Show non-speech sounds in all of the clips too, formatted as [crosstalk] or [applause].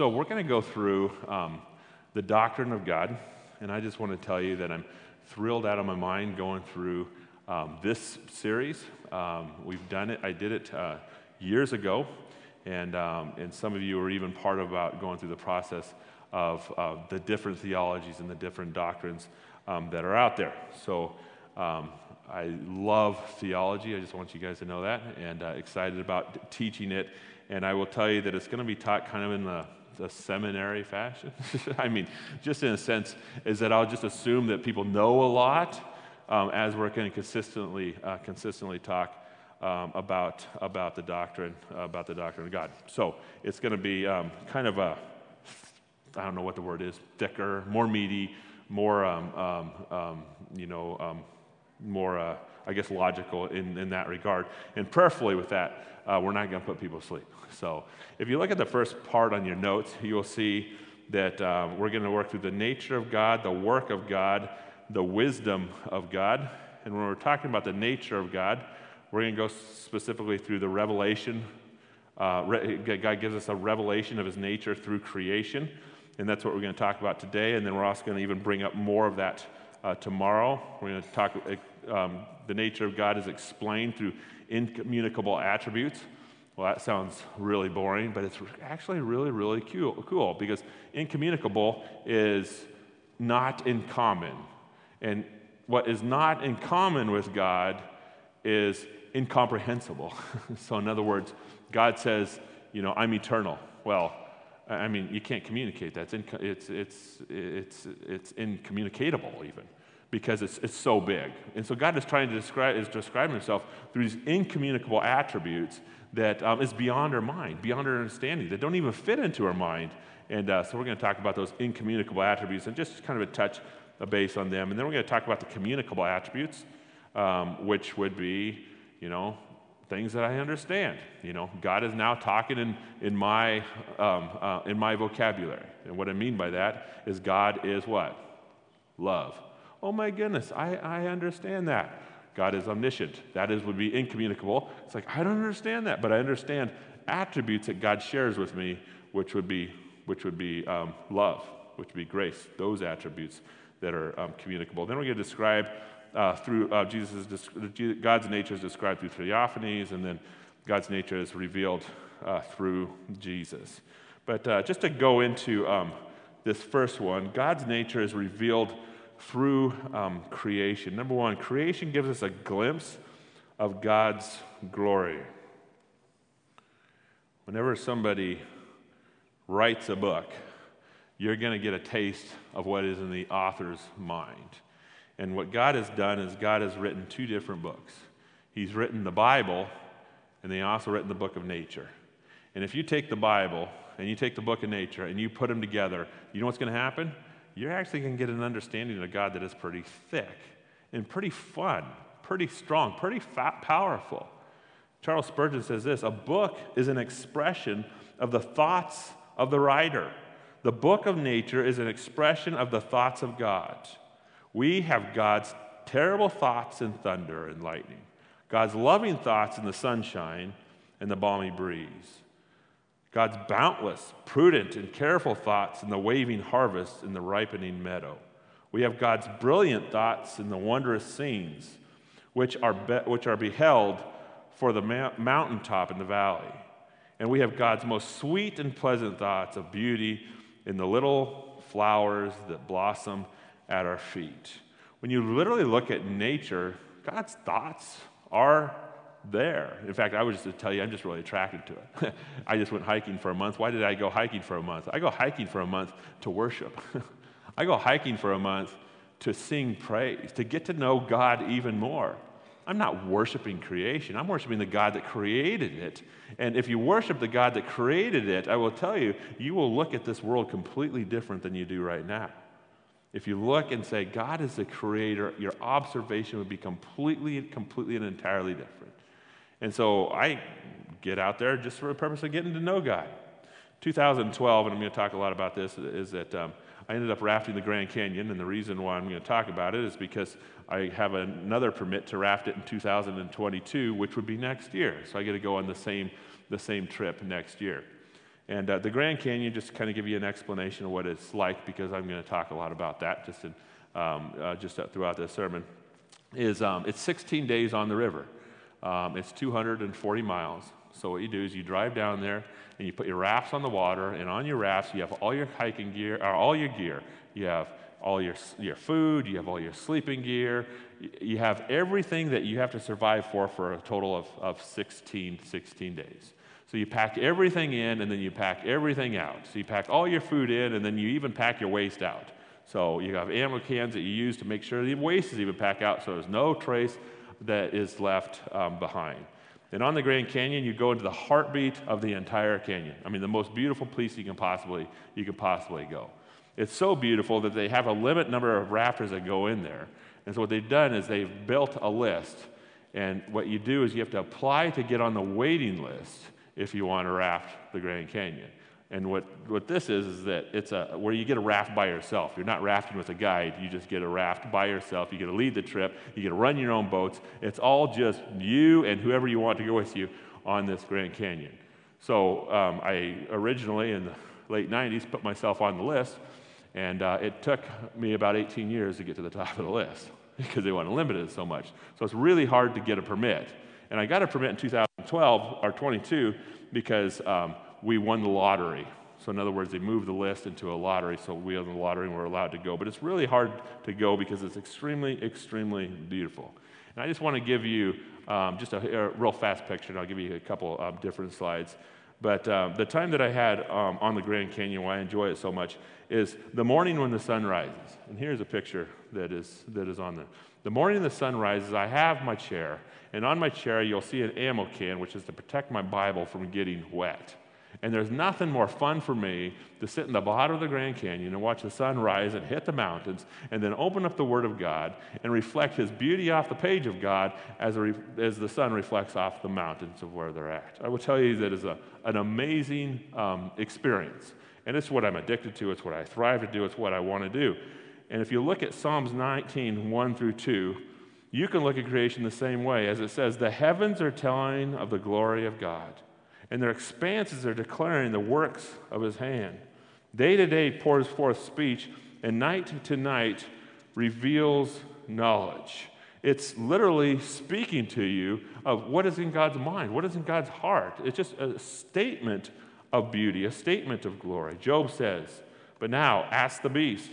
so we're going to go through um, the doctrine of God, and I just want to tell you that I'm thrilled out of my mind going through um, this series. Um, we've done it. I did it uh, years ago, and um, and some of you are even part about going through the process of uh, the different theologies and the different doctrines um, that are out there. So. Um, I love theology. I just want you guys to know that, and uh, excited about teaching it. And I will tell you that it's going to be taught kind of in the a seminary fashion. [laughs] I mean, just in a sense, is that I'll just assume that people know a lot um, as we're going to consistently, uh, consistently talk um, about, about the doctrine, about the doctrine of God. So it's going to be um, kind of a, I don't know what the word is, thicker, more meaty, more, um, um, um, you know, more, uh, I guess, logical in, in that regard. And prayerfully with that, uh, we're not going to put people to sleep. So if you look at the first part on your notes, you will see that um, we're going to work through the nature of God, the work of God, the wisdom of God. And when we're talking about the nature of God, we're going to go specifically through the revelation. Uh, God gives us a revelation of his nature through creation. And that's what we're going to talk about today. And then we're also going to even bring up more of that uh, tomorrow. We're going to talk, um, the nature of God is explained through incommunicable attributes. Well, that sounds really boring, but it's actually really, really cool, cool because incommunicable is not in common. And what is not in common with God is incomprehensible. [laughs] so, in other words, God says, you know, I'm eternal. Well, I mean, you can't communicate that. It's, inco- it's, it's, it's, it's even because it's, it's so big. And so God is trying to describe, is describing himself through these incommunicable attributes that um, is beyond our mind, beyond our understanding, that don't even fit into our mind. And uh, so we're going to talk about those incommunicable attributes and just kind of a touch a base on them. And then we're going to talk about the communicable attributes, um, which would be, you know, things that I understand. You know, God is now talking in, in, my, um, uh, in my vocabulary. And what I mean by that is God is what? Love. Oh my goodness, I, I understand that. God is omniscient. That is would be incommunicable. It's like I don't understand that, but I understand attributes that God shares with me, which would be which would be um, love, which would be grace. Those attributes that are um, communicable. Then we're going to describe uh, through uh, Jesus' God's nature is described through theophanies, and then God's nature is revealed uh, through Jesus. But uh, just to go into um, this first one, God's nature is revealed through um, creation. Number one, creation gives us a glimpse of God's glory. Whenever somebody writes a book, you're going to get a taste of what is in the author's mind. And what God has done is God has written two different books. He's written the Bible, and he also written the book of nature. And if you take the Bible and you take the book of nature and you put them together, you know what's going to happen? You're actually to get an understanding of God that is pretty thick and pretty fun, pretty strong, pretty powerful. Charles Spurgeon says this a book is an expression of the thoughts of the writer. The book of nature is an expression of the thoughts of God. We have God's terrible thoughts in thunder and lightning, God's loving thoughts in the sunshine and the balmy breeze. God's boundless, prudent, and careful thoughts in the waving harvest in the ripening meadow. We have God's brilliant thoughts in the wondrous scenes, which are, be- which are beheld for the ma- mountaintop in the valley. And we have God's most sweet and pleasant thoughts of beauty in the little flowers that blossom at our feet. When you literally look at nature, God's thoughts are there. In fact, I was just to tell you, I'm just really attracted to it. [laughs] I just went hiking for a month. Why did I go hiking for a month? I go hiking for a month to worship. [laughs] I go hiking for a month to sing praise, to get to know God even more. I'm not worshiping creation. I'm worshiping the God that created it. And if you worship the God that created it, I will tell you, you will look at this world completely different than you do right now. If you look and say, God is the creator, your observation would be completely, completely and entirely different. And so I get out there just for the purpose of getting to know God. 2012, and I'm going to talk a lot about this, is that um, I ended up rafting the Grand Canyon, and the reason why I'm going to talk about it is because I have another permit to raft it in 2022, which would be next year. So I get to go on the same, the same trip next year. And uh, the Grand Canyon, just kind of give you an explanation of what it's like, because I'm going to talk a lot about that just, in, um, uh, just throughout this sermon, is um, it's 16 days on the river. Um, it's 240 miles. So what you do is you drive down there and you put your rafts on the water, and on your rafts you have all your hiking gear, or all your gear. You have all your, your food, you have all your sleeping gear, you have everything that you have to survive for for a total of, of 16, 16 days. So you pack everything in and then you pack everything out. So you pack all your food in and then you even pack your waste out. So you have ammo cans that you use to make sure the waste is even packed out so there's no trace that is left um, behind. And on the Grand Canyon, you go into the heartbeat of the entire canyon. I mean, the most beautiful place you can possibly, you can possibly go. It's so beautiful that they have a limit number of rafters that go in there. And so what they've done is they've built a list. And what you do is you have to apply to get on the waiting list if you want to raft the Grand Canyon. And what, what this is, is that it's a, where you get a raft by yourself. You're not rafting with a guide, you just get a raft by yourself. You get to lead the trip, you get to run your own boats. It's all just you and whoever you want to go with you on this Grand Canyon. So um, I originally, in the late 90s, put myself on the list and uh, it took me about 18 years to get to the top of the list [laughs] because they want to limit it so much. So it's really hard to get a permit. And I got a permit in 2012 or 22 because um, we won the lottery. So, in other words, they moved the list into a lottery, so we won the lottery we're allowed to go. But it's really hard to go because it's extremely, extremely beautiful. And I just want to give you um, just a, a, real fast picture, and I'll give you a couple um, different slides. But uh, the time that I had um, on the Grand Canyon, why I enjoy it so much, is the morning when the sun rises. And here's a picture that is, that is on there. The morning the sun rises, I have my chair, and on my chair you'll see an ammo can, which is to protect my Bible from getting wet. And there's nothing more fun for me to sit in the bottom of the Grand Canyon and watch the sun rise and hit the mountains, and then open up the Word of God and reflect His beauty off the page of God as, re- as the sun reflects off the mountains of where they're at. I will tell you that is a, an amazing um, experience. And it's what I'm addicted to, it's what I thrive to do, it's what I want to do. And if you look at Psalms 19, 1 through 2, you can look at creation the same way as it says, The heavens are telling of the glory of God, and their expanses are declaring the works of his hand. Day to day pours forth speech, and night to night reveals knowledge. It's literally speaking to you of what is in God's mind, what is in God's heart. It's just a statement of beauty, a statement of glory. Job says, But now ask the beast,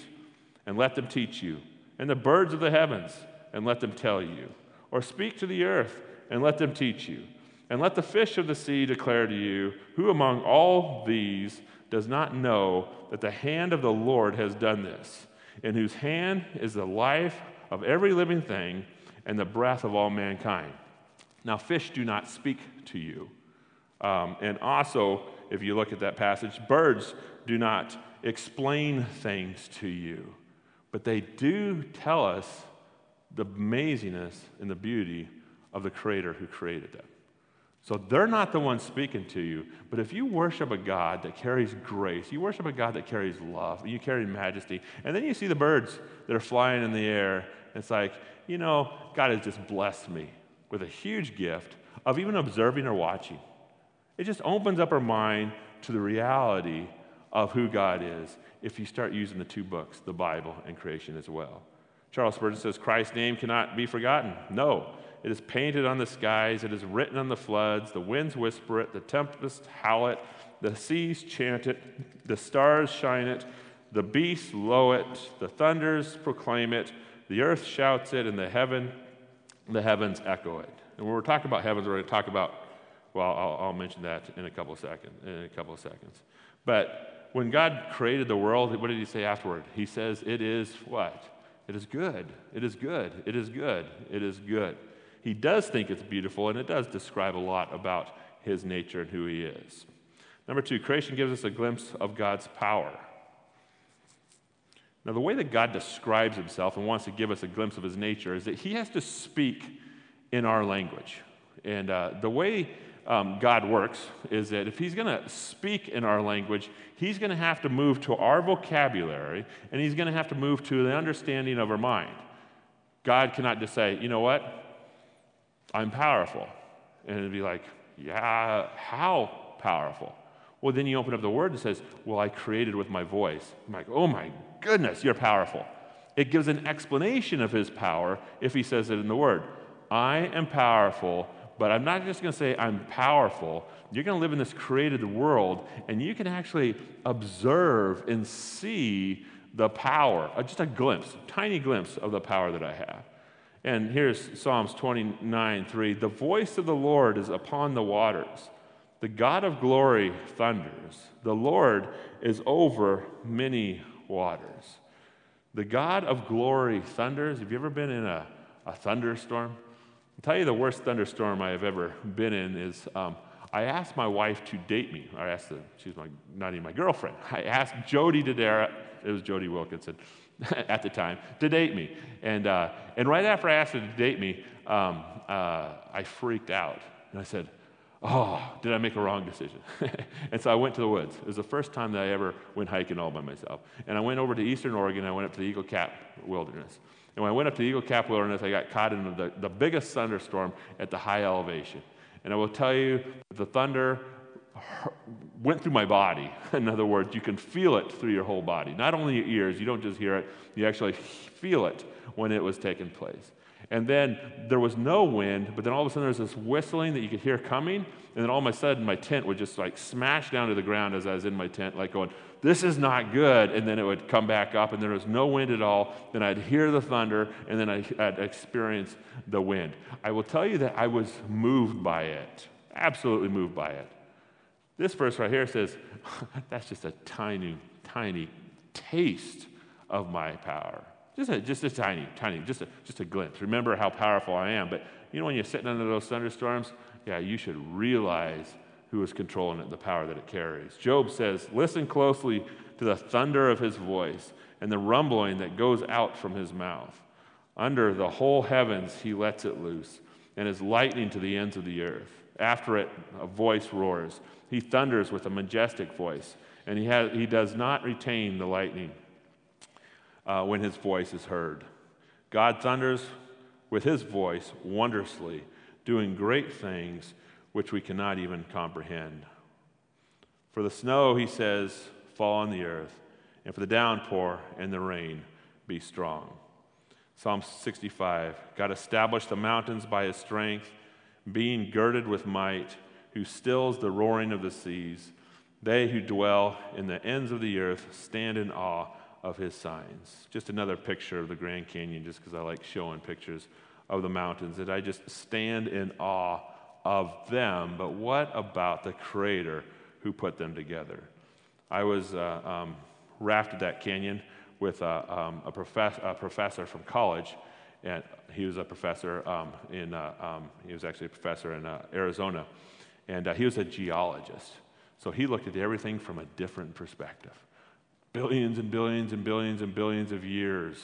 and let them teach you, and the birds of the heavens, and let them tell you. Or speak to the earth, and let them teach you. And let the fish of the sea declare to you, Who among all these does not know that the hand of the Lord has done this, in whose hand is the life of every living thing and the breath of all mankind? Now, fish do not speak to you. Um, and also, if you look at that passage, birds do not explain things to you, but they do tell us the amazingness and the beauty of the Creator who created them. So they're not the ones speaking to you, but if you worship a God that carries grace, you worship a God that carries love, you carry majesty, and then you see the birds that are flying in the air, it's like, you know, God has just blessed me with a huge gift of even observing or watching. It just opens up our mind to the reality of who God is if you start using the two books, the Bible and creation as well. Charles Spurgeon says, Christ's name cannot be forgotten. No, it is painted on the skies, it is written on the floods, the winds whisper it, the tempests howl it, the seas chant it, the stars shine it, the beasts low it, the thunders proclaim it, the earth shouts it, and the heaven, the heavens echo it. And when we're talking about heavens, we're going to talk about well, I'll, I'll mention that in a couple of seconds. In a couple of seconds. But when God created the world, what did He say afterward? He says, "It is what? It is good. It is good. It is good. It is good." He does think it's beautiful, and it does describe a lot about His nature and who He is. Number two, creation gives us a glimpse of God's power. Now, the way that God describes himself and wants to give us a glimpse of his nature is that he has to speak in our language. And uh, the way um, God works is that if He's going to speak in our language, He's going to have to move to our vocabulary and He's going to have to move to the understanding of our mind. God cannot just say, you know what? I'm powerful. And it'd be like, yeah, how powerful? Well, then you open up the word and says, Well, I created with my voice. I'm like, Oh my goodness, you're powerful. It gives an explanation of his power if he says it in the word. I am powerful, but I'm not just going to say I'm powerful. You're going to live in this created world, and you can actually observe and see the power, uh, just a glimpse, tiny glimpse of the power that I have. And here's Psalms 29 3. The voice of the Lord is upon the waters. The God of glory thunders. The Lord is over many waters. The God of glory thunders. Have you ever been in a, a thunderstorm? I'll tell you the worst thunderstorm I have ever been in is um, I asked my wife to date me. I asked the, she's my, not even my girlfriend. [laughs] I asked Jody to Dare, it was Jody Wilkinson [laughs] at the time, to date me. And, uh, and right after I asked her to date me, um, uh, I freaked out. And I said, Oh, did I make a wrong decision? [laughs] and so I went to the woods. It was the first time that I ever went hiking all by myself. And I went over to Eastern Oregon. I went up to the Eagle Cap Wilderness. And when I went up to the Eagle Cap Wilderness, I got caught in the, the biggest thunderstorm at the high elevation. And I will tell you, the thunder went through my body. [laughs] In other words, you can feel it through your whole body. Not only your ears, you don't just hear it, you actually feel it when it was taking place. And then there was no wind, but then all of a sudden there was this whistling that you could hear coming. And then all of a sudden my tent would just like smash down to the ground as I was in my tent, like going, This is not good. And then it would come back up, and there was no wind at all. Then I'd hear the thunder, and then I'd experience the wind. I will tell you that I was moved by it, absolutely moved by it. This verse right here says, [laughs] That's just a tiny, tiny taste of my power. Just a, just a tiny, tiny, just a, just a glimpse. Remember how powerful I am. But you know, when you're sitting under those thunderstorms, yeah, you should realize who is controlling it, the power that it carries. Job says, Listen closely to the thunder of his voice and the rumbling that goes out from his mouth. Under the whole heavens, he lets it loose, and is lightning to the ends of the earth. After it, a voice roars. He thunders with a majestic voice, and he, has, he does not retain the lightning uh, when his voice is heard. God thunders with his voice wondrously, doing great things which we cannot even comprehend. For the snow, he says, fall on the earth, and for the downpour and the rain, be strong. Psalm 65 God established the mountains by his strength, being girded with might, who stills the roaring of the seas. They who dwell in the ends of the earth stand in awe of his signs. Just another picture of the Grand Canyon, just because I like showing pictures of the mountains, that I just stand in awe of them. But what about the Creator who put them together? I was uh, um, rafted that canyon with a, um, a, profess- a, professor from college, and he was a professor um, in, uh, um, he was actually a professor in uh, Arizona, and uh, he was a geologist. So he looked at everything from a different perspective billions and billions and billions and billions of years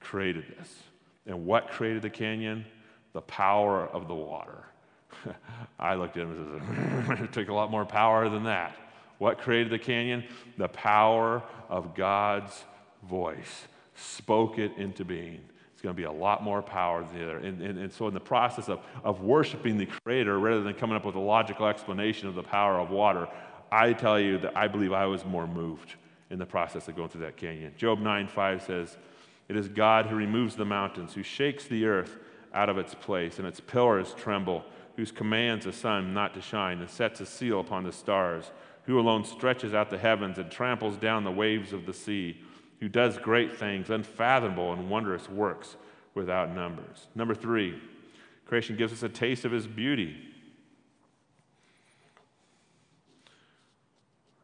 created this. And what created the canyon? The power of the water. [laughs] I looked at him and said, [laughs] it took a lot more power than that. What created the canyon? The power of God's voice. Spoke it into being. It's going to be a lot more power than the other. And, and, and so, in the process of, of worshiping the Creator, rather than coming up with a logical explanation of the power of water, I tell you that I believe I was more moved in the process of going through that canyon. Job 9 5 says, It is God who removes the mountains, who shakes the earth out of its place, and its pillars tremble, whose commands the sun not to shine, and sets a seal upon the stars, who alone stretches out the heavens and tramples down the waves of the sea, who does great things, unfathomable and wondrous works without numbers. Number three, creation gives us a taste of his beauty.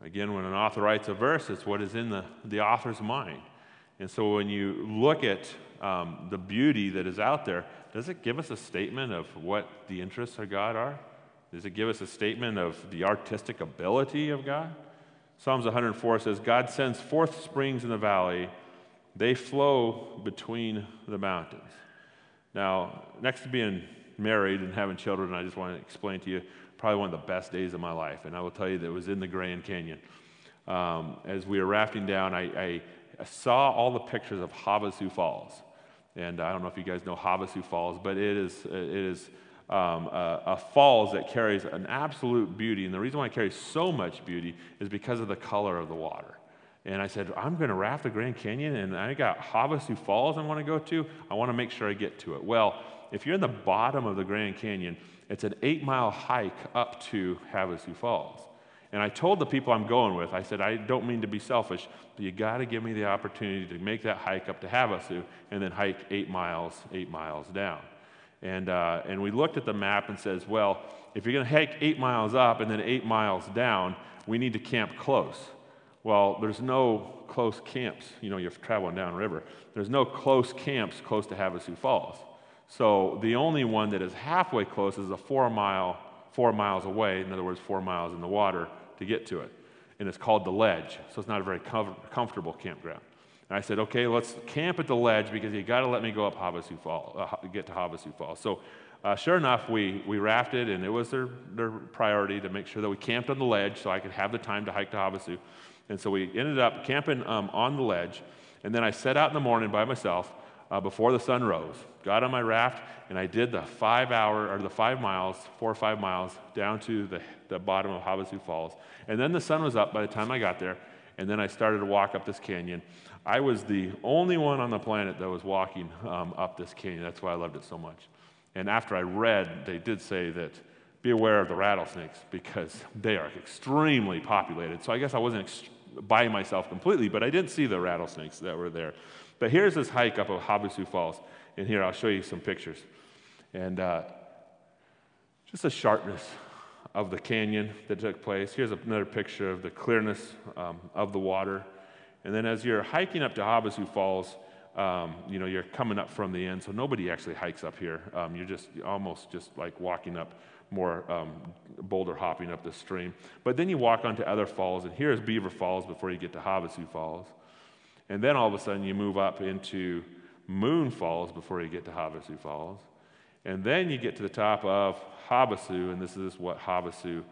Again, when an author writes a verse, it's what is in the, the author's mind. And so when you look at um, the beauty that is out there, does it give us a statement of what the interests of God are? Does it give us a statement of the artistic ability of God? Psalms 104 says, God sends forth springs in the valley, they flow between the mountains. Now, next to being married and having children, I just want to explain to you probably one of the best days of my life. And I will tell you that it was in the Grand Canyon. Um, as we were rafting down, I, I, saw all the pictures of Havasu Falls. And I don't know if you guys know Havasu Falls, but it is, it is um, a, a, falls that carries an absolute beauty. And the reason why it carries so much beauty is because of the color of the water. And I said, I'm going to raft the Grand Canyon, and I got Havasu Falls I want to go to. I want to make sure I get to it. Well, if you're in the bottom of the Grand Canyon, it's an eight mile hike up to Havasu Falls. And I told the people I'm going with, I said, I don't mean to be selfish, but you got to give me the opportunity to make that hike up to Havasu and then hike eight miles, eight miles down. And, uh, and we looked at the map and says, well, if you're going to hike eight miles up and then eight miles down, we need to camp close. Well, there's no close camps. You know, you're traveling downriver. There's no close camps close to Havasu Falls. So the only one that is halfway close is a four mile, four miles away. In other words, four miles in the water to get to it. And it's called the ledge. So it's not a very com- comfortable campground. And I said, okay, let's camp at the ledge because you got to let me go up Havasu Falls, uh, get to Havasu Falls. So uh, sure enough, we, we rafted, and it was their, their priority to make sure that we camped on the ledge so I could have the time to hike to Havasu. And so we ended up camping um, on the ledge. And then I set out in the morning by myself uh, before the sun rose. Got on my raft, and I did the five hour, or the five miles, four or five miles, down to the, the bottom of Havasu Falls. And then the sun was up by the time I got there, and then I started to walk up this canyon. I was the only one on the planet that was walking um, up this canyon. That's why I loved it so much. And after I read, they did say that be aware of the rattlesnakes because [laughs] they are extremely populated. So I guess I wasn't ex- by myself completely, but I didn't see the rattlesnakes that were there. But here's this hike up of Havasu Falls. And here, I'll show you some pictures. And uh, just the sharpness of the canyon that took place. Here's another picture of the clearness um, of the water. And then as you're hiking up to Havasu Falls, um, you know, you're coming up from the end, so nobody actually hikes up here. Um, you're just almost just like walking up more um, boulder hopping up the stream. But then you walk onto other falls, and here's Beaver Falls before you get to Havasu Falls. And then all of a sudden you move up into Mooney Falls before you get to Havasu Falls. And then you get to the top of Havasu, and this is what Havasu,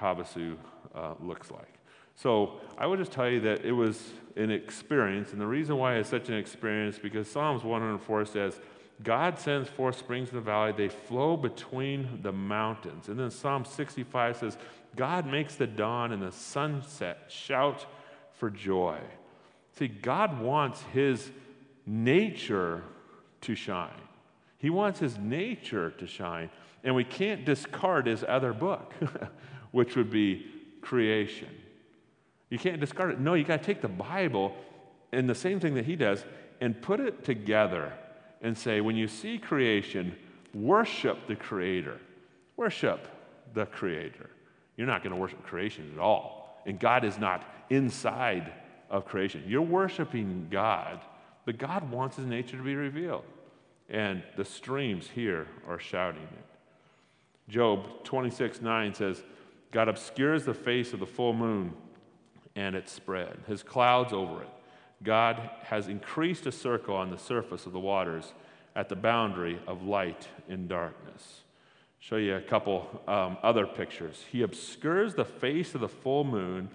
Havasu uh, looks like. So I would just tell you that it was an experience, and the reason why it's such an experience because Psalms 104 says, God sends forth springs in the valley, they flow between the mountains. And then Psalm 65 says, God makes the dawn and the sunset shout for joy. See, God wants his nature to shine. He wants his nature to shine. And we can't discard his other book, [laughs] which would be creation. You can't discard it. No, you got to take the Bible and the same thing that he does and put it together and say, when you see creation, worship the Creator. Worship the Creator. You're not going to worship creation at all. And God is not inside of creation. You're worshiping God, but God wants his nature to be revealed. And the streams here are shouting it. Job 26 9 says, God obscures the face of the full moon and its spread, his clouds over it. God has increased a circle on the surface of the waters at the boundary of light and darkness. Show you a couple um, other pictures. He obscures the face of the full moon,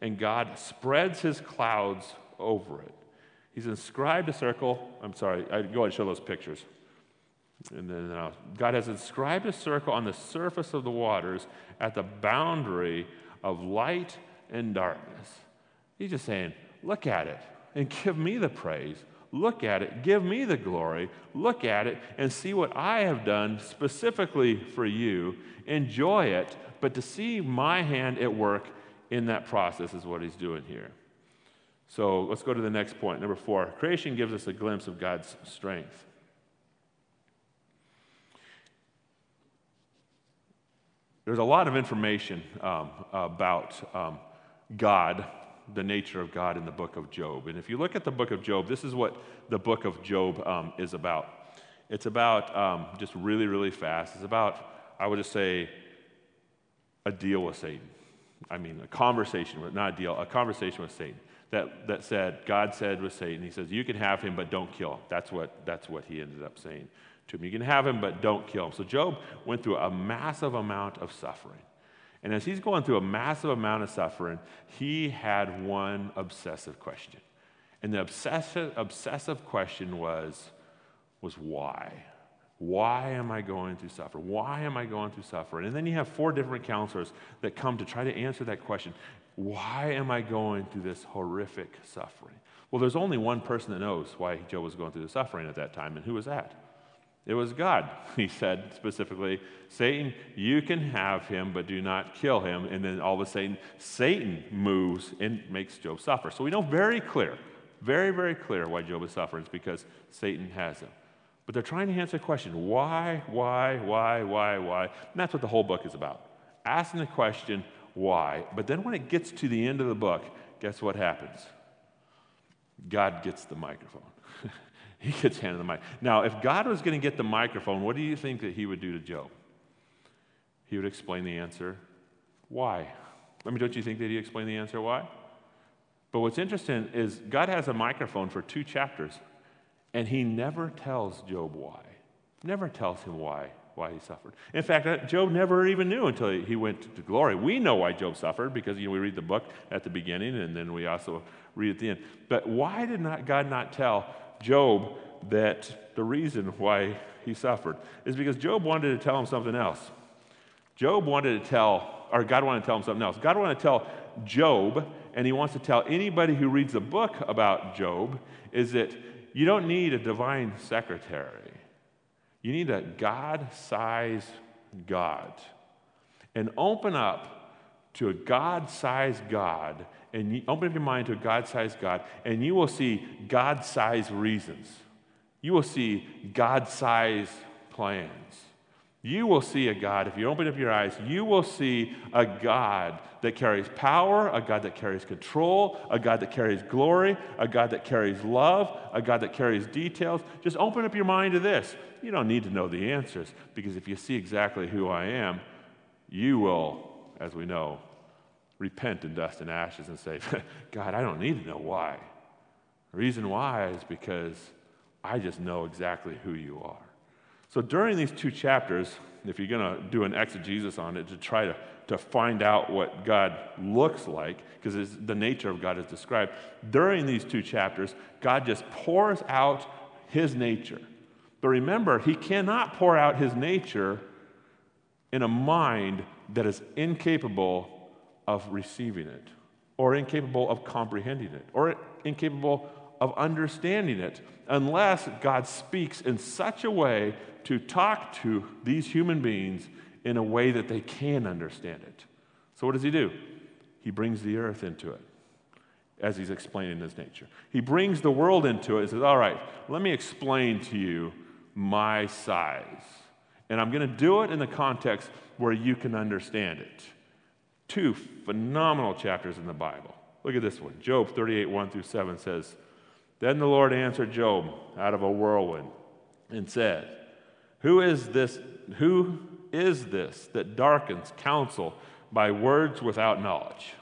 and God spreads his clouds over it. He's inscribed a circle. I'm sorry, I, go ahead and show those pictures. And then God has inscribed a circle on the surface of the waters at the boundary of light and darkness. He's just saying, look at it and give me the praise. Look at it, give me the glory. Look at it and see what I have done specifically for you. Enjoy it, but to see my hand at work in that process is what he's doing here. So let's go to the next point. Number four creation gives us a glimpse of God's strength. There's a lot of information um, about um, God, the nature of God in the book of Job. And if you look at the book of Job, this is what the book of Job um, is about. It's about, um, just really, really fast, it's about, I would just say, a deal with Satan. I mean, a conversation with, not a deal, a conversation with Satan. That, that said, God said with Satan, He says, You can have him, but don't kill. That's what, that's what he ended up saying to him. You can have him, but don't kill him. So Job went through a massive amount of suffering. And as he's going through a massive amount of suffering, he had one obsessive question. And the obsessive, obsessive question was, was why? Why am I going through suffering? Why am I going through suffering? And then you have four different counselors that come to try to answer that question. Why am I going through this horrific suffering? Well, there's only one person that knows why Job was going through the suffering at that time, and who was that? It was God. [laughs] He said specifically, Satan, you can have him, but do not kill him. And then all of a sudden, Satan moves and makes Job suffer. So we know very clear, very, very clear why Job is suffering. It's because Satan has him. But they're trying to answer the question why, why, why, why, why? And that's what the whole book is about. Asking the question, why? But then when it gets to the end of the book, guess what happens? God gets the microphone. [laughs] he gets handed the mic. Now, if God was going to get the microphone, what do you think that he would do to Job? He would explain the answer, why? I mean, don't you think that he explained the answer why? But what's interesting is God has a microphone for two chapters, and he never tells Job why. Never tells him why why he suffered. In fact, Job never even knew until he went to glory. We know why Job suffered because you know, we read the book at the beginning and then we also read at the end. But why did not God not tell Job that the reason why he suffered is because Job wanted to tell him something else. Job wanted to tell, or God wanted to tell him something else. God wanted to tell Job, and he wants to tell anybody who reads the book about Job, is that you don't need a divine secretary. You need a God sized God. And open up to a God sized God, and you, open up your mind to a God sized God, and you will see God sized reasons. You will see God sized plans you will see a God, if you open up your eyes, you will see a God that carries power, a God that carries control, a God that carries glory, a God that carries love, a God that carries details. Just open up your mind to this. You don't need to know the answers because if you see exactly who I am, you will, as we know, repent in dust and ashes and say, [laughs] God, I don't need to know why. The reason why is because I just know exactly who you are. So during these two chapters, if you're going to do an exegesis on it to try to, to find out what God looks like, because the nature of God is described, during these two chapters, God just pours out his nature. But remember, he cannot pour out his nature in a mind that is incapable of receiving it, or incapable of comprehending it, or incapable of understanding it, unless God speaks in such a way to talk to these human beings in a way that they can understand it. So, what does he do? He brings the earth into it as he's explaining his nature. He brings the world into it and says, All right, let me explain to you my size. And I'm going to do it in the context where you can understand it. Two phenomenal chapters in the Bible. Look at this one. Job 38, 1 through 7 says, Then the Lord answered Job out of a whirlwind and said, who is this? Who is this that darkens counsel by words without knowledge?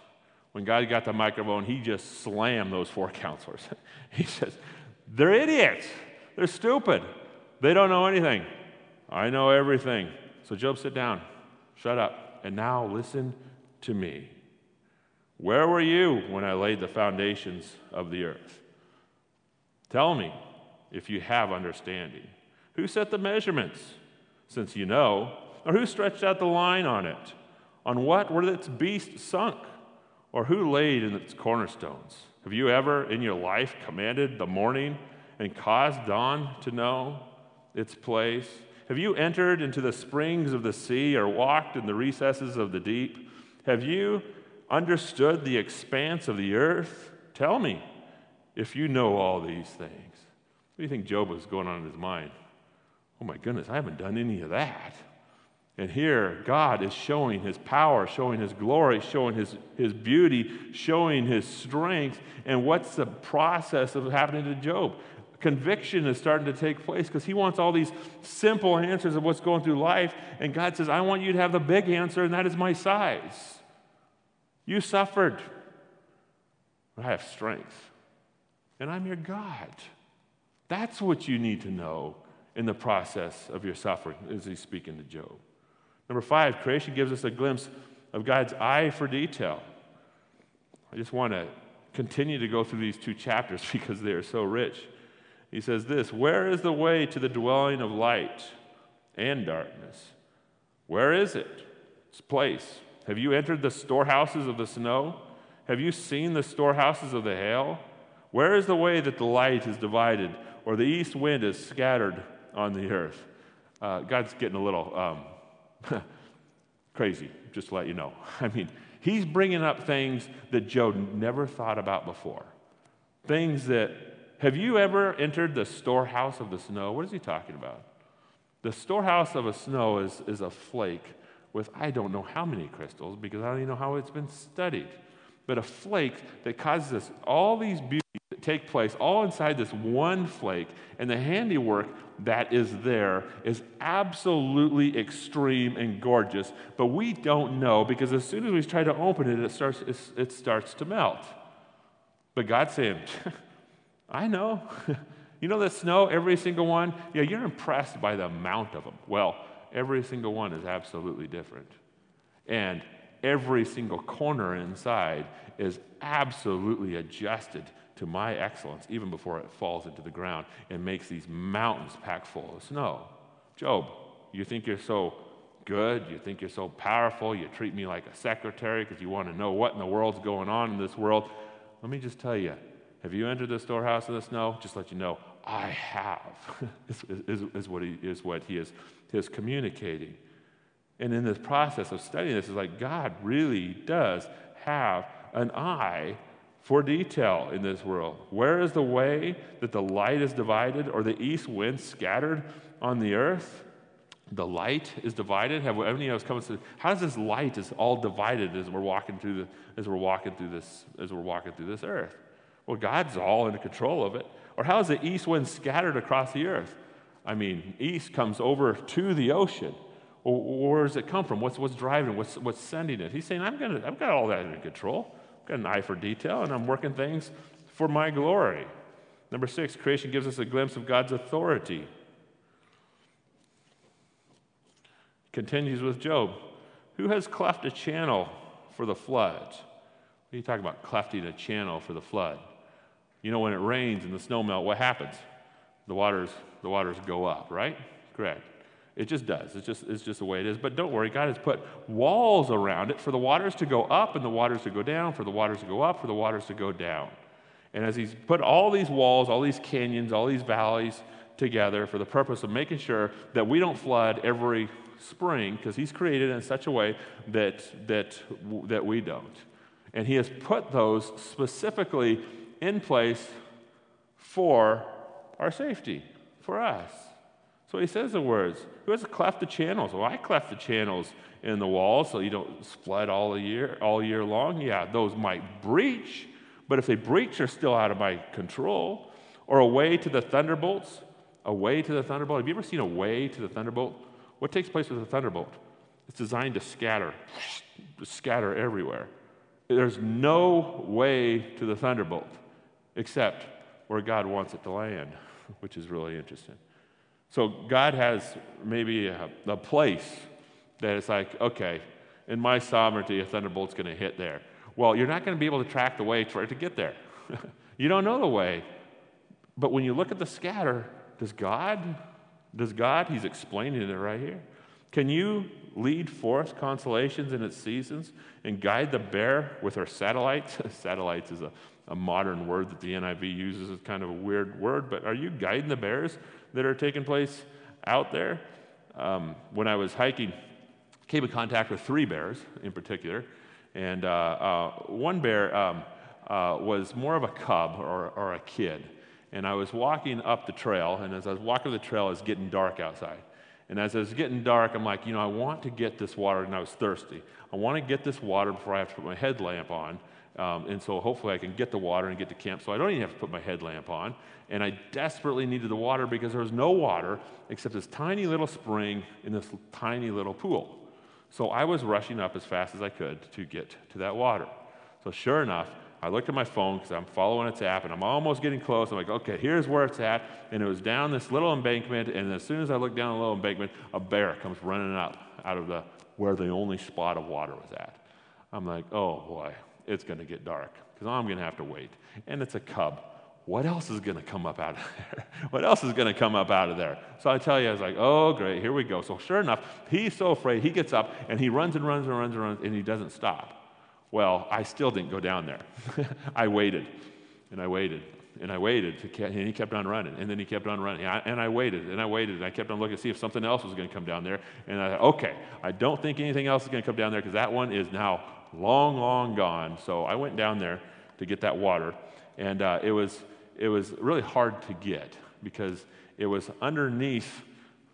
When God got the microphone, he just slammed those four [laughs] counselors. he says, They're idiots. They're stupid. They don't know anything. I know everything. So, Job, sit down. Shut up. And now listen to me. Where were you when I laid the foundations of the earth? Tell me if you have understanding. Who set the measurements? Since you know. Or who stretched out the line on it? On what were its beasts sunk? Or who laid in its cornerstones? Have you ever in your life commanded the morning and caused dawn to know its place? Have you entered into the springs of the sea or walked in the recesses of the deep? Have you understood the expanse of the earth? Tell me if you know all these things. What do you think Job was going on in his mind? oh my goodness, I haven't done any of that. And here, God is showing his power, showing his glory, showing his, his beauty, showing his strength. And what's the process of happening to Job? Conviction is starting to take place because he wants all these simple answers of what's going through life. And God says, I want you to have the big answer, and that is my size. You suffered, but I have strength. And I'm your God. That's what you need to know in the process of your suffering, as he's speaking to Job. Number five, creation gives us a glimpse of God's eye for detail. I just want to continue to go through these two chapters [laughs] because they are so rich. He says this Where is the way to the dwelling of light? and darkness. Where is it? Its place. Have you entered the storehouses of the snow? Have you seen the storehouses of the hail? Where is the way that the light is divided, or the east wind is scattered on the earth? Uh, God's getting a little um, [laughs] crazy, just to let you know. [laughs] I mean, he's bringing up things that Job never thought about before. Things that, have you ever entered the storehouse of the snow? What is he talking about? The storehouse of a snow is, is a flake with I don't know how many crystals because I don't even know how it's been studied. But a flake that causes us all these beauties that take place all inside this one flake, and the handiwork that is there is absolutely extreme and gorgeous. But we don't know because as soon as we try to open it, it starts, it starts to melt. But God's saying, [laughs] I know. [laughs] You know the snow, every single one? Yeah, you're impressed by the amount of them. Well, every single one is absolutely different. And every single corner inside is absolutely adjusted to my excellence, even before it falls into the ground and makes these mountains packed full of snow. Job, you think you're so good, you think you're so powerful, you treat me like a secretary because you want to know what in the world's going on in this world. Let me just tell you, have you entered the storehouse of the snow? Just let you know, I have, [laughs] is, is, is, what he, is what he is, is communicating. And in this process of studying this, it's like God really does have an eye for detail in this world. Where is the way that the light is divided or the east wind scattered on the earth? The light is divided. Have any of us come and said, how does this light is all divided as we're walking through the, as we're walking through this as we're walking through this earth? Well, God's all in control of it. Or how is the east wind scattered across the earth? I mean, east comes over to the ocean. Well, where does it come from? What's, what's driving it? What's, what's sending it? He's saying, I'm gonna, I've got all that in control. I've got an eye for detail, and I'm working things for my glory. Number six, creation gives us a glimpse of God's authority. Continues with Job. Who has cleft a channel for the flood? What are you talking about, clefting a channel for the flood? You know, when it rains and the snow melt, what happens? The waters, the waters go up, right? Correct. It just does. It's just, it's just the way it is. But don't worry, God has put walls around it for the waters to go up and the waters to go down, for the waters to go up, for the waters to go down. And as He's put all these walls, all these canyons, all these valleys together for the purpose of making sure that we don't flood every spring, because He's created in such a way that, that, that we don't. And He has put those specifically in place for our safety, for us. So he says the words, Who has cleft the channels? Well, I cleft the channels in the wall so you don't flood all year, all year long. Yeah, those might breach, but if they breach, they're still out of my control. Or a way to the thunderbolts. A way to the thunderbolt. Have you ever seen a way to the thunderbolt? What takes place with a thunderbolt? It's designed to scatter, scatter everywhere. There's no way to the thunderbolt except where God wants it to land, [laughs] which is really interesting. So God has maybe a, a place that it's like, okay, in my sovereignty, a thunderbolt's going to hit there. Well, you're not going to be able to track the way for it to get there. [laughs] you don't know the way. But when you look at the scatter, does God, does God, he's explaining it right here. Can you lead forth constellations in its seasons and guide the bear with her satellites? [laughs] satellites is a a modern word that the NIV uses is kind of a weird word, but are you guiding the bears that are taking place out there? Um, when I was hiking, came in contact with three bears in particular, and uh, uh, one bear um, uh, was more of a cub or, or a kid. And I was walking up the trail, and as I was walking the trail, it was getting dark outside. And as it was getting dark, I'm like, you know, I want to get this water, and I was thirsty. I want to get this water before I have to put my headlamp on um, and so hopefully I can get the water and get to camp so I don't even have to put my headlamp on. And I desperately needed the water because there was no water except this tiny little spring in this tiny little pool. So I was rushing up as fast as I could to get to that water. So sure enough, I looked at my phone because I'm following its app and I'm almost getting close. I'm like, okay, here's where it's at. And it was down this little embankment. And as soon as I looked down the little embankment, a bear comes running up out of the where the only spot of water was at. I'm like, oh boy, it's going to get dark because I'm going to have to wait. And it's a cub. what else is going to come up out of [laughs] there? what else is going to come up out of there? So I tell you, I was like, oh, great, here we go. So sure enough, he's so afraid. He gets up and he runs and runs and runs and runs and he doesn't stop. Well, I still didn't go down there. [laughs] I waited and I waited and I waited, and he kept on running, and then he kept on running, and I waited, and I waited, and I kept on looking to see if something else was going to come down there, and I thought, okay, I don't think anything else is going to come down there because that one is now long, long gone. So I went down there to get that water, and uh, it was it was really hard to get because it was underneath.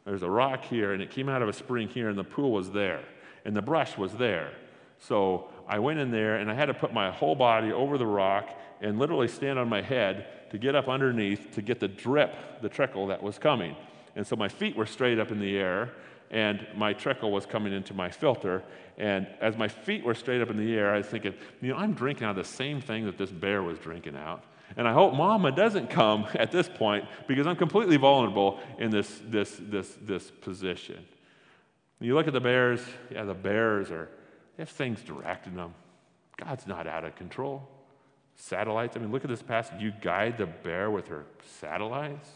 There's a rock here, and it came out of a spring here, and the pool was there, and the brush was there. So I went in there, and I had to put my whole body over the rock and literally stand on my head to get up underneath to get the drip, the trickle that was coming. And so my feet were straight up in the air, and my trickle was coming into my filter. And as my feet were straight up in the air, I was thinking, you know, I'm drinking out of the same thing that this bear was drinking out. And I hope mama doesn't come [laughs] at this point because I'm completely vulnerable in this, this, this, this position. you look at the bears, yeah, the bears are, they have things directing them. God's not out of control. Satellites, I mean, look at this passage. You guide the bear with her satellites.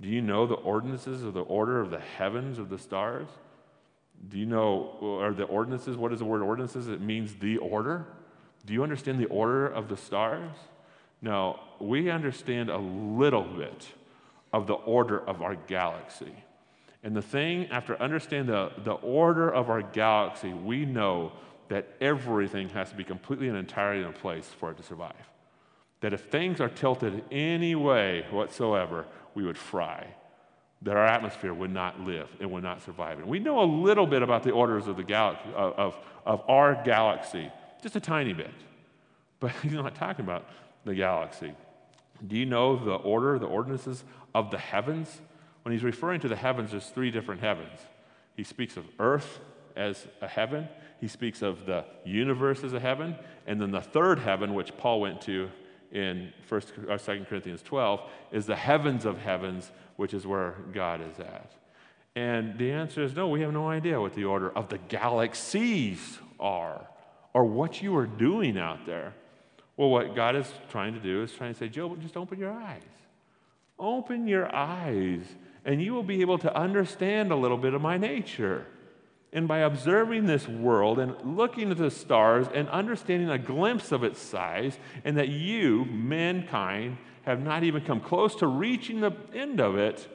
Do you know the ordinances of the order of the heavens of the stars? Do you know, are the ordinances, what is the word ordinances? It means the order. Do you understand the order of the stars? Now, we understand a little bit of the order of our galaxy. And the thing, after understanding the, the order of our galaxy, we know that everything has to be completely and entirely in place for it to survive. That if things are tilted any way whatsoever, we would fry. That our atmosphere would not live and would not survive. And we know a little bit about the orders of the of, of, of our galaxy, just a tiny bit. But [laughs] he's not talking about the galaxy. Do you know the order, the ordinances of the heavens? When he's referring to the heavens, there's three different heavens. He speaks of earth as a heaven, he speaks of the universe as a heaven, and then the third heaven, which Paul went to in 1st or 2 Corinthians 12, is the heavens of heavens, which is where God is at. And the answer is no, we have no idea what the order of the galaxies are or what you are doing out there. Well, what God is trying to do is trying to say, Job, just open your eyes. Open your eyes, and you will be able to understand a little bit of my nature. And by observing this world and looking at the stars and understanding a glimpse of its size, and that you, mankind, have not even come close to reaching the end of it,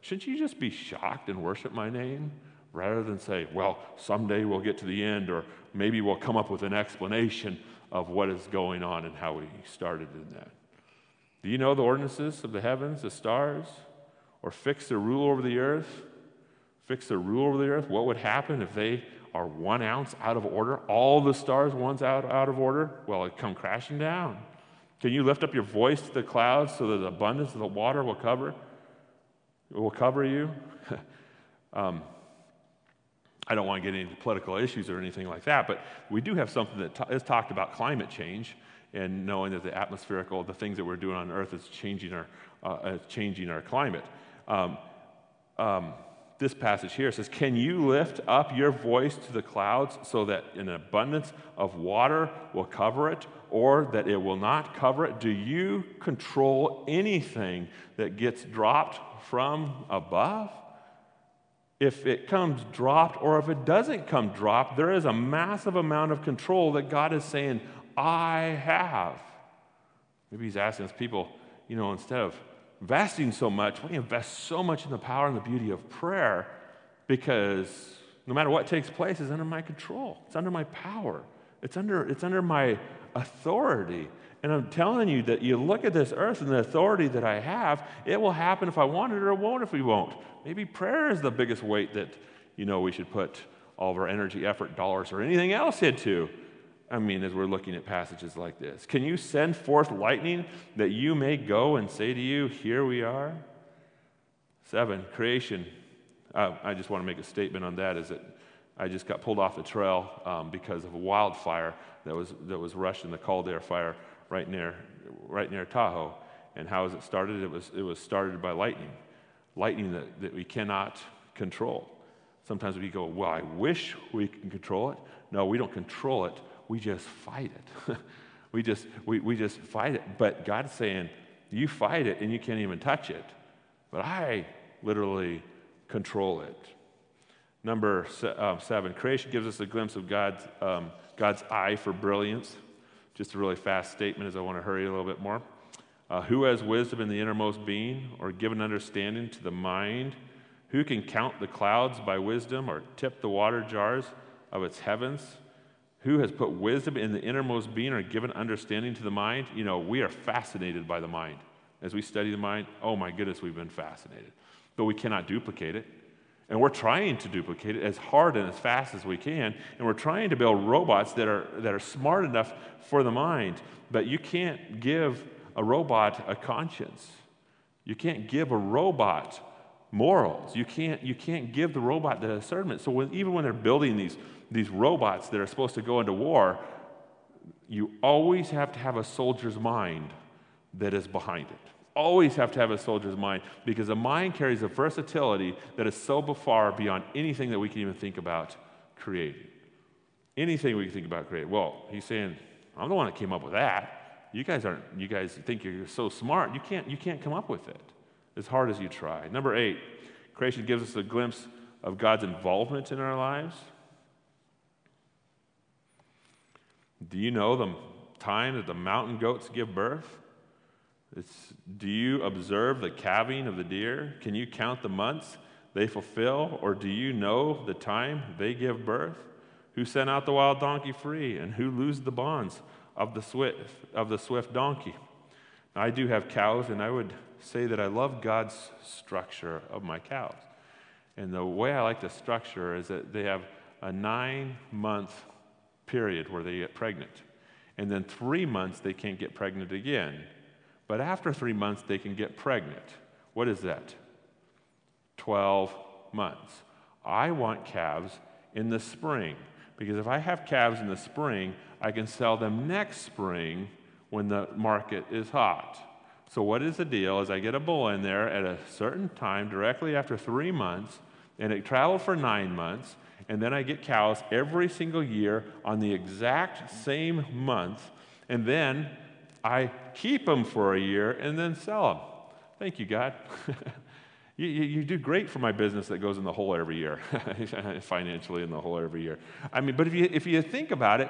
shouldn't you just be shocked and worship my name? Rather than say, well, someday we'll get to the end, or maybe we'll come up with an explanation of what is going on and how we started in that. Do you know the ordinances of the heavens, the stars, or fix the rule over the earth? Fix the rule over the earth? What would happen if they are one ounce out of order? All the stars, one's out, out of order? Well, it come crashing down. Can you lift up your voice to the clouds so that the abundance of the water will cover, will cover you? [laughs] um, I don't want to get into political issues or anything like that, but we do have something that t- is talked about climate change and knowing that the atmospherical, the things that we're doing on Earth is changing our, uh, changing our climate. Um, um, this passage here says, Can you lift up your voice to the clouds so that an abundance of water will cover it or that it will not cover it? Do you control anything that gets dropped from above? if it comes dropped or if it doesn't come dropped, there is a massive amount of control that God is saying, I have. Maybe He's asking us people, you know, instead of investing so much, we invest so much in the power and the beauty of prayer because no matter what takes place is under my control. It's under my power. It's under, it's under my authority. And I'm telling you that you look at this earth and the authority that I have, it will happen if I want it or it won't if we won't. Maybe prayer is the biggest weight that, you know, we should put all of our energy, effort, dollars, or anything else into. I mean, as we're looking at passages like this. Can you send forth lightning that you may go and say to you, Here we are? Seven, creation. Uh, I just want to make a statement on that is that I just got pulled off the trail um, because of a wildfire that was, that was rushed in the Caldor fire right near, right near Tahoe. And how it started? It was, it was started by lightning, lightning that, that we cannot control. Sometimes we go, Well, I wish we can control it. No, we don't control it, we just fight it. [laughs] We just, we, we just fight it. But God's saying, you fight it and you can't even touch it. But I literally control it. Number uh, seven, creation gives us a glimpse of God's, um, God's eye for brilliance. Just a really fast statement as I want to hurry a little bit more. Uh, who has wisdom in the innermost being, or given understanding to the mind? Who can count the clouds by wisdom, or tip the water jars of its heavens? Who has put wisdom in the innermost being, or given understanding to the mind? You know, we are fascinated by the mind. As we study the mind, oh my goodness, we've been fascinated. But we cannot duplicate it. And we're trying to duplicate it as hard and as fast as we can. And we're trying to build robots that are, that are smart enough for the mind. But you can't give a robot a conscience. You can't give a robot morals. You can't, you can't give the robot the discernment. So when, even when they're building these, these robots that are supposed to go into war, you always have to have a soldier's mind that is behind it always have to have a soldier's mind because a mind carries a versatility that is so far beyond anything that we can even think about creating. Anything we can think about creating. Well, he's saying, I'm the one that came up with that. You guys aren't, you guys think you're so smart. You can't, you can't come up with it as hard as you try. Number eight, creation gives us a glimpse of God's involvement in our lives. Do you know the time that the mountain goats give birth? It's, do you observe the calving of the deer? Can you count the months they fulfill? Or do you know the time they give birth? Who sent out the wild donkey free? And who loosed the bonds of the swift, of the swift donkey? I do have cows, and I would say that I love God's structure of my cows. And the way I like the structure is that they have a nine month period where they get pregnant. And then three months they can't get pregnant again. But after three months, they can get pregnant. What is that? 12 months. I want calves in the spring because if I have calves in the spring, I can sell them next spring when the market is hot. So, what is the deal? Is I get a bull in there at a certain time directly after three months, and it traveled for nine months, and then I get cows every single year on the exact same month, and then I keep them for a year and then sell them. Thank you, God. [laughs] you, you, you, do great for my business that goes in the hole every year, [laughs] financially in the hole every year. I mean, but if you, if you think about it,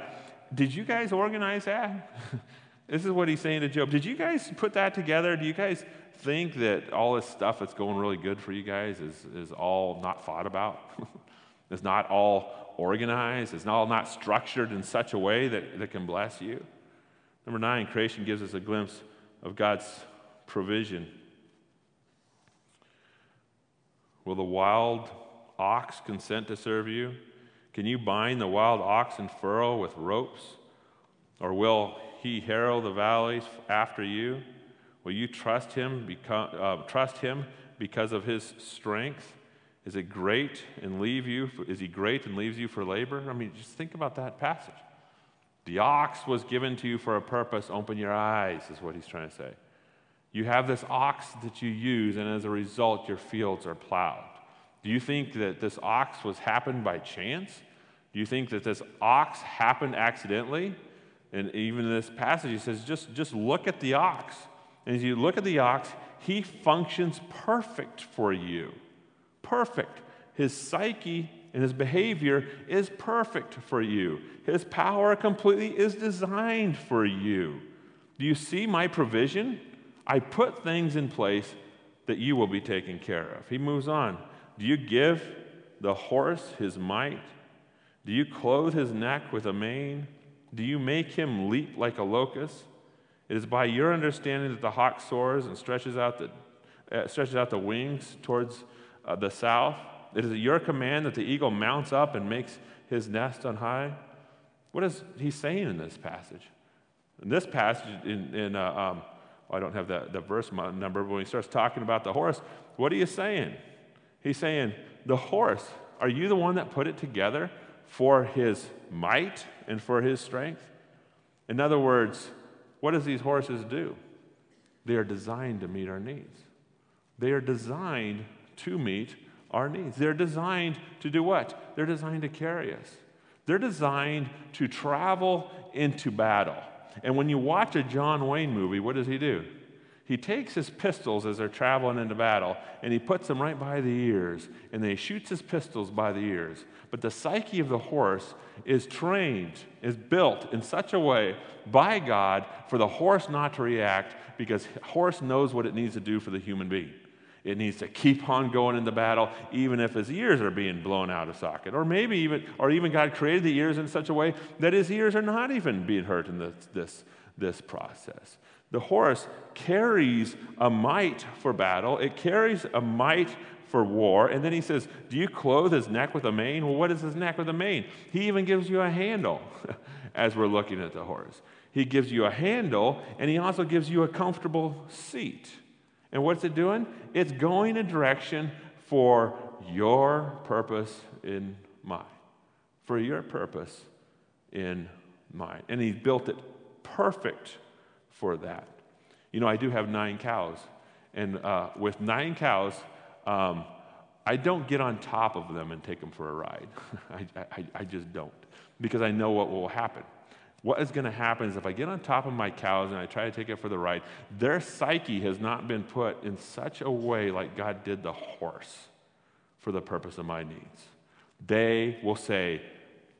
did you guys organize that? [laughs] this is what he's saying to Job. Did you guys put that together? Do you guys think that all this stuff that's going really good for you guys is, is all not thought about? It's not all organized? It's not all not structured in such a way that, that can bless you? Number nine, creation gives us a glimpse of God's provision. Will the wild ox consent to serve you? Can you bind the wild ox in furrow with ropes? Or will he harrow the valleys after you? Will you trust him, uh, trust him because of his strength? Is it great and leave you? For, is he great and leaves you for labor? I mean, just think about that passage. The ox was given to you for a purpose. Open your eyes, is what he's trying to say. You have this ox that you use, and as a result, your fields are plowed. Do you think that this ox was happened by chance? Do you think that this ox happened accidentally? And even in this passage, he says, just, just look at the ox. And as you look at the ox, he functions perfect for you. Perfect. His psyche and his behavior is perfect for you. His power completely is designed for you. Do you see my provision? I put things in place that you will be taken care of. He moves on. Do you give the horse his might? Do you clothe his neck with a mane? Do you make him leap like a locust? It is by your understanding that the hawk soars and stretches out the, uh, stretches out the wings towards uh, the south. It is at your command that the eagle mounts up and makes his nest on high. What is he saying in this passage? In this passage, in, in uh, um, I don't have the, the verse number, but when he starts talking about the horse, what are you saying? He's saying, The horse, are you the one that put it together for his might and for his strength? In other words, what does these horses do? They are designed to meet our needs. They are designed to meet our needs. They're designed to do what? They're designed to carry us. They're designed to travel into battle. And when you watch a John Wayne movie, what does he do? He takes his pistols as they're traveling into battle and he puts them right by the ears and then he shoots his pistols by the ears. But the psyche of the horse is trained, is built in such a way by God for the horse not to react because horse knows what it needs to do for the human being. It needs to keep on going in the battle, even if his ears are being blown out of socket. Or maybe even, or even God created the ears in such a way that his ears are not even being hurt in this, this, this process. The horse carries a might for battle, it carries a might for war. And then he says, Do you clothe his neck with a mane? Well, what is his neck with a mane? He even gives you a handle [laughs] as we're looking at the horse. He gives you a handle and he also gives you a comfortable seat. And what's it doing? It's going a direction for your purpose in mind. For your purpose in mind. And he built it perfect for that. You know, I do have nine cows. And uh, with nine cows, um, I don't get on top of them and take them for a ride. [laughs] I, I, I just don't. Because I know what will happen. What is going to happen is if I get on top of my cows and I try to take it for the ride, their psyche has not been put in such a way like God did the horse for the purpose of my needs. They will say,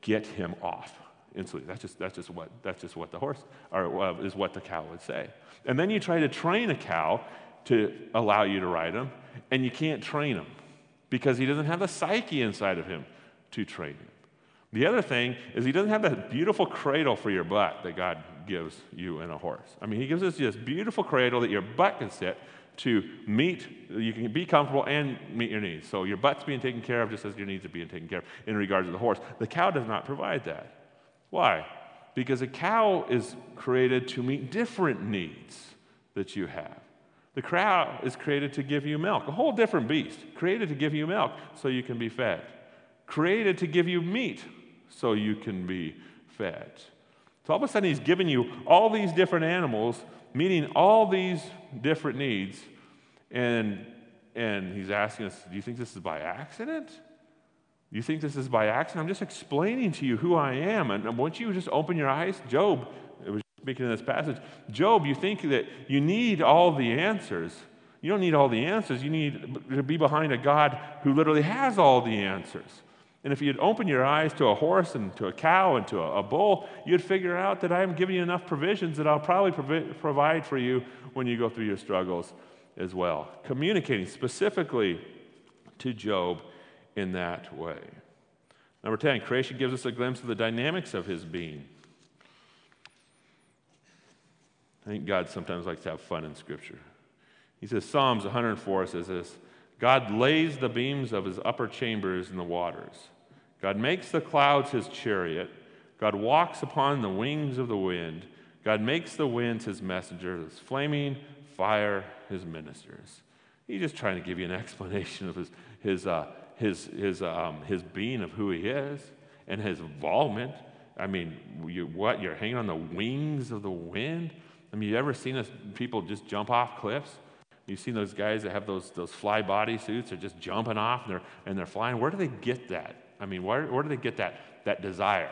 Get him off instantly. That's just, that's just, what, that's just what the horse, or uh, is what the cow would say. And then you try to train a cow to allow you to ride him, and you can't train him because he doesn't have the psyche inside of him to train him. The other thing is he doesn't have that beautiful cradle for your butt that God gives you in a horse. I mean, he gives us this beautiful cradle that your butt can sit to meet, you can be comfortable and meet your needs. So your butt's being taken care of just as your needs are being taken care of in regards to the horse. The cow does not provide that. Why? Because a cow is created to meet different needs that you have. The cow is created to give you milk, a whole different beast, created to give you milk so you can be fed, created to give you meat so you can be fed. So all of a sudden, he's giving you all these different animals, meeting all these different needs, and, and he's asking us, Do you think this is by accident? Do you think this is by accident? I'm just explaining to you who I am. And once you just open your eyes, Job, it was speaking in this passage, Job, you think that you need all the answers. You don't need all the answers. You need to be behind a God who literally has all the answers. And if you'd open your eyes to a horse and to a cow and to a, a bull, you'd figure out that I'm giving you enough provisions that I'll probably provi- provide for you when you go through your struggles as well. Communicating specifically to Job in that way. Number 10, creation gives us a glimpse of the dynamics of his being. I think God sometimes likes to have fun in Scripture. He says, Psalms 104 says this God lays the beams of his upper chambers in the waters. God makes the clouds his chariot. God walks upon the wings of the wind. God makes the winds his messengers, flaming fire his ministers. He's just trying to give you an [laughs] explanation of his, his, uh, his, his, um, his being of who he is and his involvement. I mean, you, what? You're hanging on the wings of the wind? I mean, you ever seen us, people just jump off cliffs? You've seen those guys that have those, those fly body suits, they're just jumping off and they're, and they're flying. Where do they get that? I mean, where, where do they get that, that desire?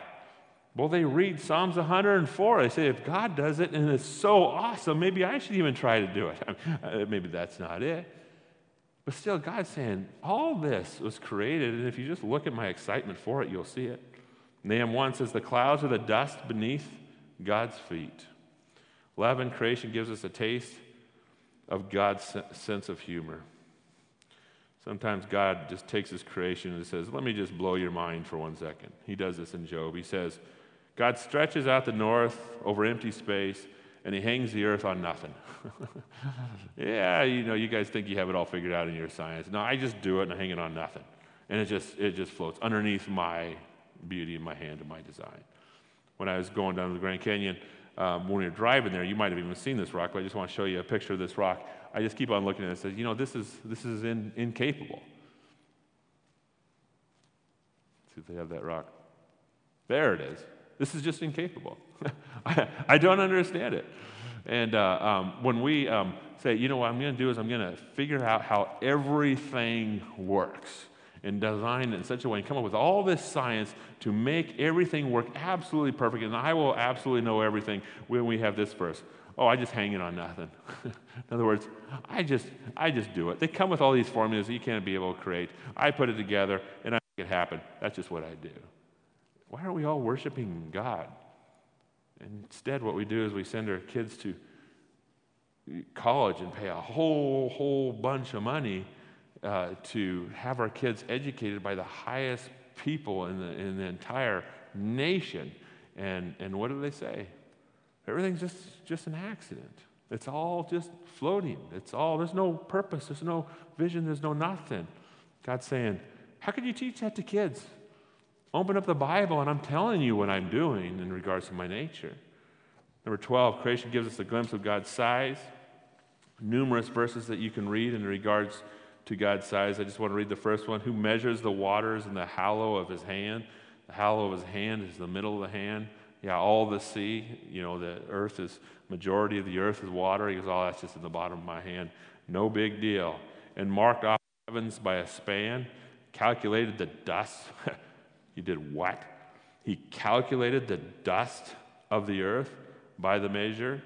Well, they read Psalms 104. They say, if God does it and it's so awesome, maybe I should even try to do it. [laughs] I mean, uh, maybe that's not it. But still, God's saying, all this was created, and if you just look at my excitement for it, you'll see it. Nahum 1 says, The clouds are the dust beneath God's feet. 11, creation gives us a taste of God's sense of humor. Sometimes God just takes his creation and says, Let me just blow your mind for one second. He does this in Job. He says, God stretches out the north over empty space and he hangs the earth on nothing. [laughs] yeah, you know, you guys think you have it all figured out in your science. No, I just do it and I hang it on nothing. And it just, it just floats underneath my beauty in my hand and my design. When I was going down to the Grand Canyon, um, when we're driving there, you might have even seen this rock, but I just want to show you a picture of this rock. I just keep on looking at it and says, you know, this is, this is in, incapable. Let's see if they have that rock. There it is. This is just incapable. [laughs] I, I, don't understand it. And uh, um, when we um, say, you know what I'm going to do is I'm going to figure out how everything works. And design it in such a way and come up with all this science to make everything work absolutely perfect. And I will absolutely know everything when we have this verse. Oh, I just hang it on nothing. [laughs] in other words, I just, I just do it. They come with all these formulas that you can't be able to create. I put it together and I make it happen. That's just what I do. Why aren't we all worshiping God? Instead, what we do is we send our kids to college and pay a whole, whole bunch of money uh, to have our kids educated by the highest people in the, in the entire nation. And, and what do they say? Everything's just, just an accident. It's all just floating. It's all, there's no purpose, there's no vision, there's no nothing. God's saying, How could you teach that to kids? Open up the Bible and I'm telling you what I'm doing in regards to my nature. Number 12, creation gives us a glimpse of God's size. Numerous verses that you can read in regards to God's size. I just want to read the first one. Who measures the waters in the hollow of his hand? The hollow of his hand is the middle of the hand. Yeah, all the sea, you know, the earth is, majority of the earth is water. He goes, oh, that's just in the bottom of my hand. No big deal. And marked off heavens by a span, calculated the dust. [laughs] he did what? He calculated the dust of the earth by the measure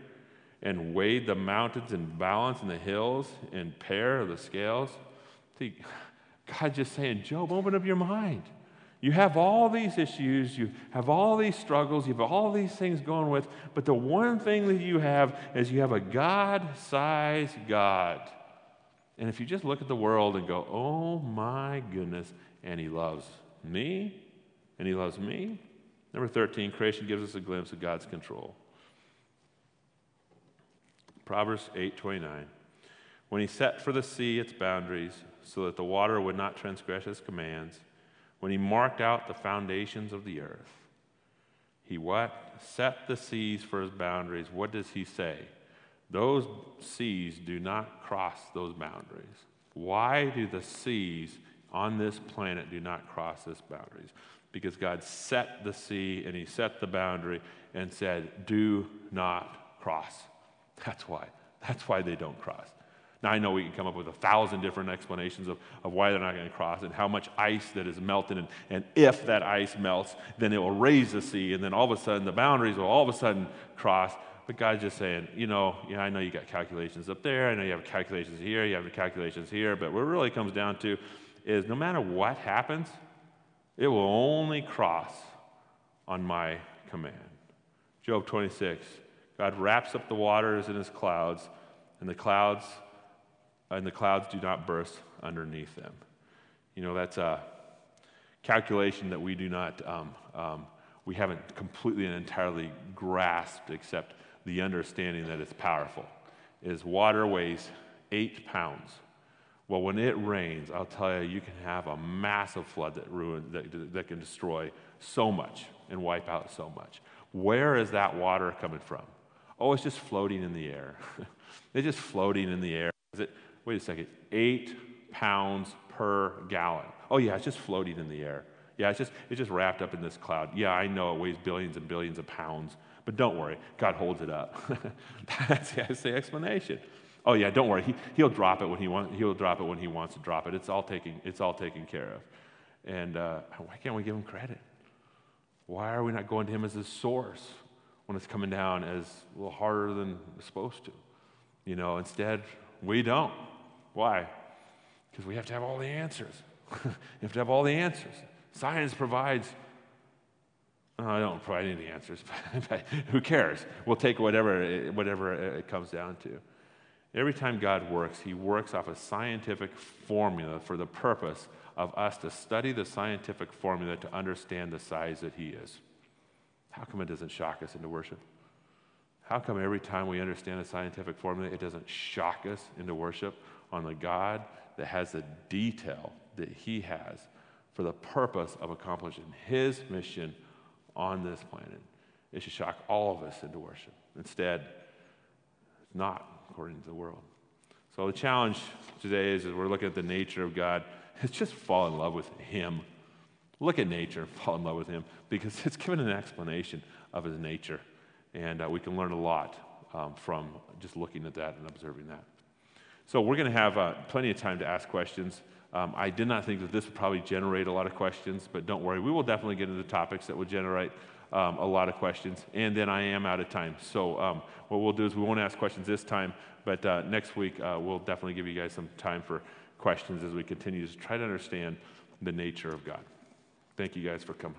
and weighed the mountains in balance and the hills in pair of the scales. See, God just saying, Job, open up your mind. You have all these issues, you have all these struggles, you have all these things going with, but the one thing that you have is you have a God sized God. And if you just look at the world and go, oh my goodness, and He loves me, and He loves me. Number 13, creation gives us a glimpse of God's control. Proverbs 8:29. When he set for the sea its boundaries so that the water would not transgress his commands, when he marked out the foundations of the earth. He what? Set the seas for his boundaries. What does he say? Those seas do not cross those boundaries. Why do the seas on this planet do not cross this boundaries? Because God set the sea and he set the boundary and said, "Do not cross." That's why. That's why they don't cross. Now, I know we can come up with a thousand different explanations of, of why they're not going to cross and how much ice that is melted. And, and if that ice melts, then it will raise the sea. And then all of a sudden, the boundaries will all of a sudden cross. But God's just saying, you know, yeah, I know you got calculations up there. I know you have calculations here. You have calculations here. But what it really comes down to is no matter what happens, it will only cross on my command. Job 26. God wraps up the waters in his clouds, and the clouds and the clouds do not burst underneath them. You know, that's a calculation that we do not, um, um, we haven't completely and entirely grasped, except the understanding that it's powerful. Is water weighs eight pounds. Well, when it rains, I'll tell you, you can have a massive flood that ruin that, that can destroy so much and wipe out so much. Where is that water coming from? Oh, it's just floating in the air. [laughs] it's just floating in the air. It, wait a second, eight pounds per gallon. Oh, yeah, it's just floating in the air. Yeah, it's just, it's just wrapped up in this cloud. Yeah, I know it weighs billions and billions of pounds, but don't worry, God holds it up. [laughs] that's, that's the explanation. Oh yeah, don't worry. He, he'll drop it when he wants. He'll drop it when he wants to drop it. It's all taken. It's all taken care of. And uh, why can't we give him credit? Why are we not going to him as a source? when it's coming down as a little harder than it's supposed to. You know, instead, we don't. Why? Because we have to have all the answers. [laughs] you have to have all the answers. Science provides. Oh, I don't provide any answers, [laughs] but who cares? We'll take whatever, whatever it comes down to. Every time God works, He works off a scientific formula for the purpose of us to study the scientific formula to understand the size that He is. How come it doesn't shock us into worship? How come every time we understand a scientific formula, it doesn't shock us into worship on the God that has the detail that He has for the purpose of accomplishing His mission on this planet? It should shock all of us into worship. Instead, it's not according to the world. So the challenge today is, as we're looking at the nature of God, is just fall in love with Him. Look at nature [laughs] fall in love with him because it's given an explanation of his nature. And uh, we can learn a lot um, from just looking at that and observing that. So we're going to have uh, plenty of time to ask questions. Um, I did not think that this would probably generate a lot of questions, but don't worry. We will definitely get into topics that will generate um, a lot of questions. And then I am out of time. So um, what we'll do is we won't ask questions this time, but uh, next week uh, we'll definitely give you guys some time for questions as we continue to try to understand the nature of God. Thank you guys for coming.